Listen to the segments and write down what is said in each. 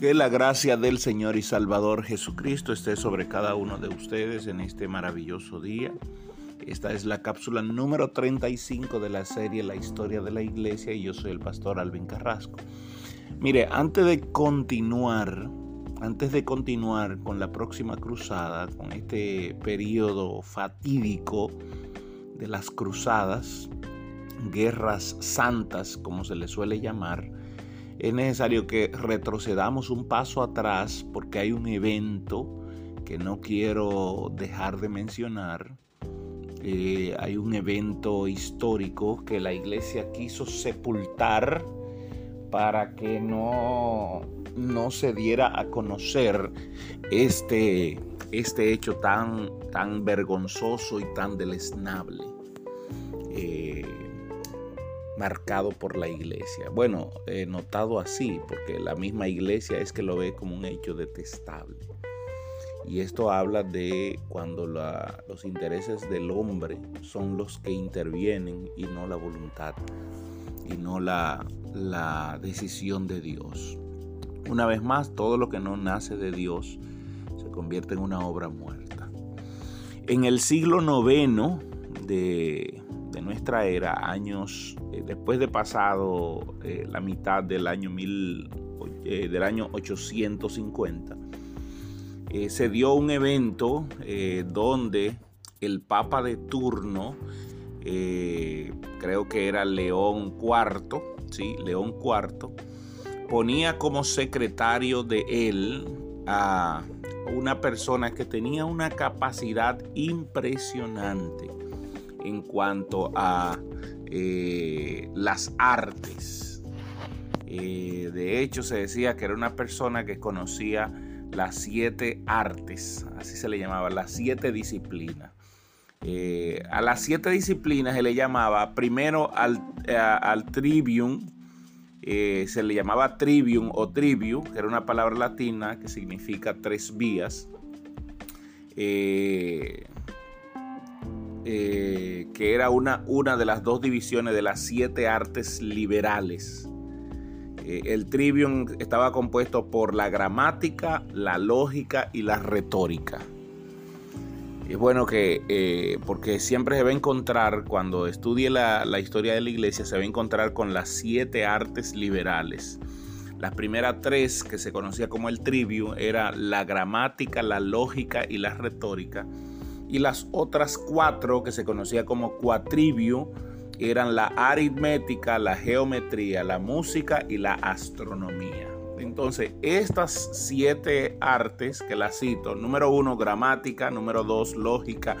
Que la gracia del Señor y Salvador Jesucristo esté sobre cada uno de ustedes en este maravilloso día. Esta es la cápsula número 35 de la serie La historia de la iglesia y yo soy el pastor Alvin Carrasco. Mire, antes de continuar, antes de continuar con la próxima cruzada, con este periodo fatídico de las cruzadas, guerras santas, como se le suele llamar, es necesario que retrocedamos un paso atrás porque hay un evento que no quiero dejar de mencionar. Eh, hay un evento histórico que la iglesia quiso sepultar para que no, no se diera a conocer este, este hecho tan, tan vergonzoso y tan deleznable. Eh, marcado por la iglesia. Bueno, he notado así, porque la misma iglesia es que lo ve como un hecho detestable. Y esto habla de cuando los intereses del hombre son los que intervienen y no la voluntad y no la, la decisión de Dios. Una vez más, todo lo que no nace de Dios se convierte en una obra muerta. En el siglo noveno de, nuestra era, años eh, después de pasado eh, la mitad del año, mil, eh, del año 850, se dio un evento donde el papa de turno, creo que era León IV, ¿sí? León IV, ponía como secretario de él a una persona que tenía una capacidad impresionante en cuanto a eh, las artes. Eh, de hecho, se decía que era una persona que conocía las siete artes, así se le llamaba, las siete disciplinas. Eh, a las siete disciplinas se le llamaba primero al, trivium, se le llamaba trivium o trivium, que era una palabra latina que significa tres vías. Que era una, una de las dos divisiones de las siete artes liberales. Eh, el trivium estaba compuesto por la gramática, la lógica y la retórica. Es bueno que, eh, porque siempre se va a encontrar, cuando estudie la, la, historia de la iglesia, se va a encontrar con las siete artes liberales. Las primeras tres, que se conocía como el trivium, era la gramática, la lógica y la retórica y las otras cuatro que se conocía como cuatribio eran la aritmética, la geometría, la música y la astronomía. Entonces, estas siete artes que las cito, número uno, gramática, número dos, lógica,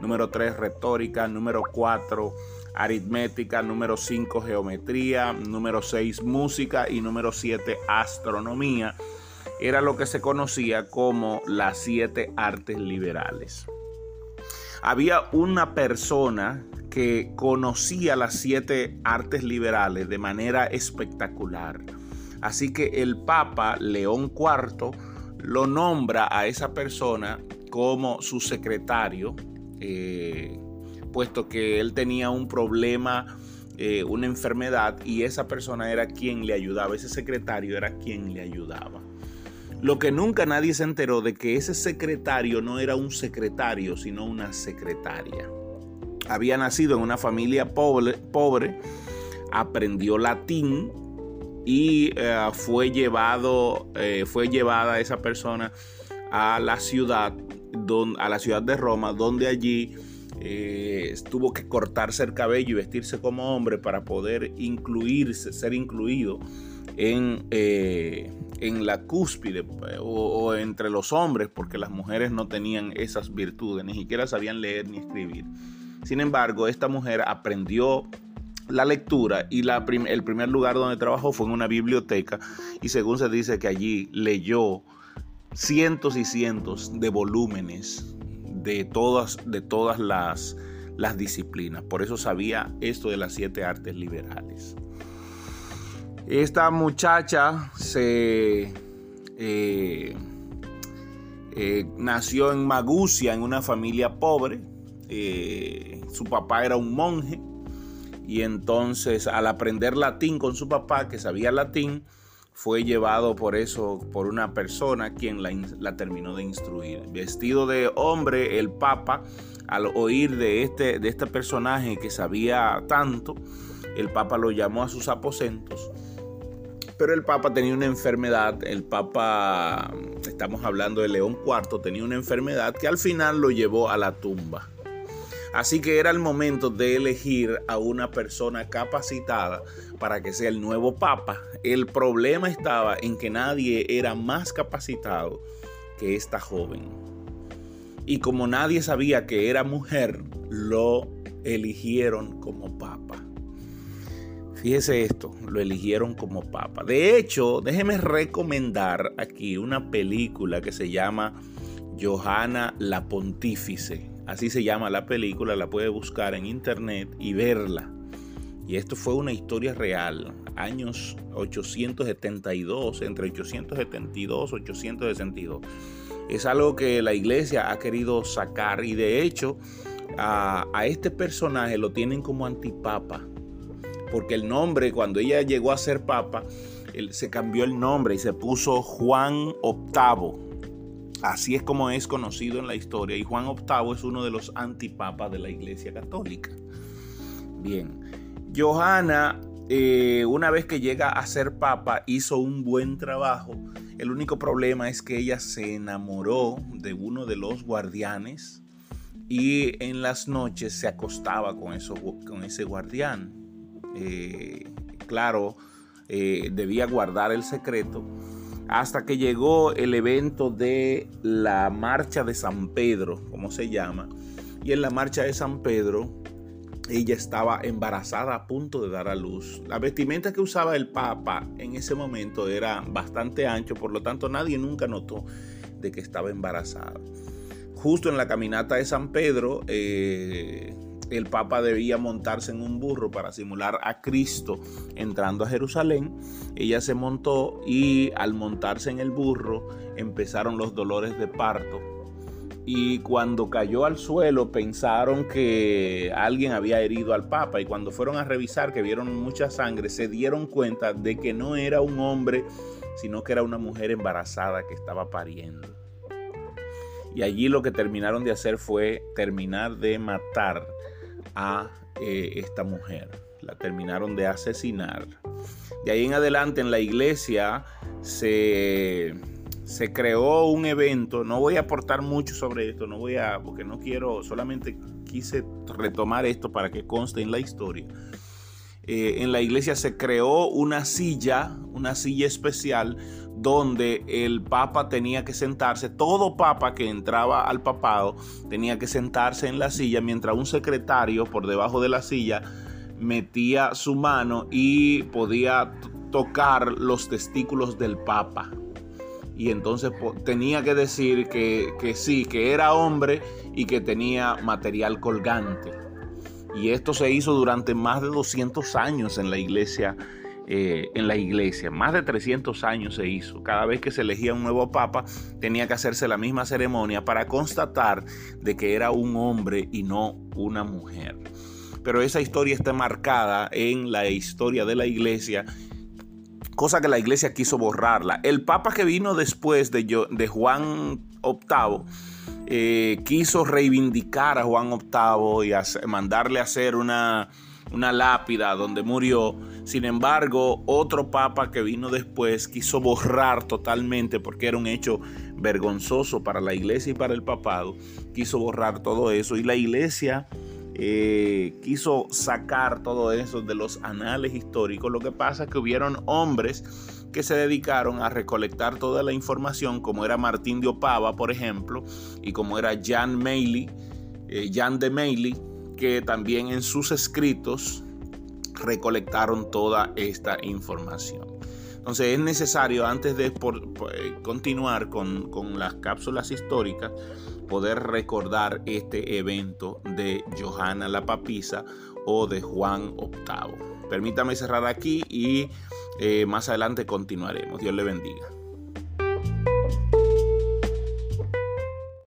número tres, retórica, número cuatro, aritmética, número cinco, geometría, número seis, música y número siete, astronomía, era lo que se conocía como las siete artes liberales había una persona que conocía las siete artes liberales de manera espectacular. Así que el Papa León IV lo nombra a esa persona como su secretario, eh, puesto que él tenía un problema, eh, una enfermedad, y esa persona era quien le ayudaba, ese secretario era quien le ayudaba. Lo que nunca nadie se enteró de que ese secretario no era un secretario, sino una secretaria. Había nacido en una familia pobre, aprendió latín y eh, fue llevado, eh, fue llevada esa persona a la ciudad, a la ciudad de Roma, donde allí eh, tuvo que cortarse el cabello y vestirse como hombre para poder incluirse, ser incluido en, en la cúspide o, entre los hombres, porque las mujeres no tenían esas virtudes, ni siquiera sabían leer ni escribir. Sin embargo, esta mujer aprendió la lectura y la el primer lugar donde trabajó fue en una biblioteca y según se dice que allí leyó cientos y cientos de volúmenes de todas, de todas las disciplinas. Por eso sabía esto de las siete artes liberales. Esta muchacha se eh, eh, nació en Magusia, en una familia pobre. Eh, su papá era un monje y entonces al aprender latín con su papá, que sabía latín, fue llevado por eso, por una persona quien la, terminó de instruir. Vestido de hombre, el Papa, al oír de este, de este personaje que sabía tanto, el Papa lo llamó a sus aposentos. Pero el Papa tenía una enfermedad, el Papa, estamos hablando de León IV, tenía una enfermedad que al final lo llevó a la tumba. Así que era el momento de elegir a una persona capacitada para que sea el nuevo papa. El problema estaba en que nadie era más capacitado que esta joven. Y como nadie sabía que era mujer, lo eligieron como papa. Fíjese esto, lo eligieron como papa. De hecho, déjeme recomendar aquí una película que se llama Johanna la Pontífice. Así se llama la película, la puede buscar en internet y verla. Y esto fue una historia real, años 872, entre 872 y 862. Es algo que la iglesia ha querido sacar y de hecho a, a este personaje lo tienen como antipapa. Porque el nombre, cuando ella llegó a ser papa, se cambió el nombre y se puso Juan VIII Así es como es conocido en la historia y Juan VIII es uno de los antipapas de la Iglesia Católica. Bien, Johanna, eh, una vez que llega a ser papa, hizo un buen trabajo. El único problema es que ella se enamoró de uno de los guardianes y en las noches se acostaba con, con ese guardián. Eh, claro, eh, debía guardar el secreto hasta que llegó el evento de la marcha de San Pedro, como se llama. Y en la marcha de San Pedro, ella estaba embarazada a punto de dar a luz. La vestimenta que usaba el Papa en ese momento era bastante ancho, por lo tanto nadie nunca notó de que estaba embarazada. Justo en la caminata de San Pedro, eh, el Papa debía montarse en un burro para simular a Cristo entrando a Jerusalén. Ella se montó y al montarse en el burro empezaron los dolores de parto. Y cuando cayó al suelo pensaron que alguien había herido al Papa y cuando fueron a revisar que vieron mucha sangre se dieron cuenta de que no era un hombre sino que era una mujer embarazada que estaba pariendo. Y allí lo que terminaron de hacer fue terminar de matar a eh, esta mujer. La terminaron de asesinar. De ahí en adelante en la iglesia se, se creó un evento. No voy a aportar mucho sobre esto, no voy a, porque no quiero, solamente quise retomar esto para que conste en la historia. Eh, en la iglesia se creó una silla, una silla especial donde el papa tenía que sentarse, todo papa que entraba al papado tenía que sentarse en la silla mientras un secretario por debajo de la silla metía su mano y podía tocar los testículos del papa. Y entonces tenía que decir que, que sí, que era hombre y que tenía material colgante. Y esto se hizo durante más de 200 años en la iglesia eh, en la iglesia. Más de 300 años se hizo. Cada vez que se elegía un nuevo papa tenía que hacerse la misma ceremonia para constatar de que era un hombre y no una mujer. Pero esa historia está marcada en la historia de la iglesia cosa que la iglesia quiso borrarla. El papa que vino después de, de Juan VIII eh, quiso reivindicar a Juan VIII y mandarle a hacer una, una lápida donde murió. Sin embargo, otro papa que vino después quiso borrar totalmente, porque era un hecho vergonzoso para la iglesia y para el papado, quiso borrar todo eso. Y la iglesia eh, quiso sacar todo eso de los anales históricos. Lo que pasa es que hubieron hombres que se dedicaron a recolectar toda la información, como era Martín de Opava, por ejemplo, y como era Jan Mailey, eh, Jan de Mailey, que también en sus escritos recolectaron toda esta información. Entonces es necesario, antes de continuar con, con las cápsulas históricas, poder recordar este evento de Johanna la Papisa o de Juan VIII. Permítame cerrar aquí y eh, más adelante continuaremos. Dios le bendiga.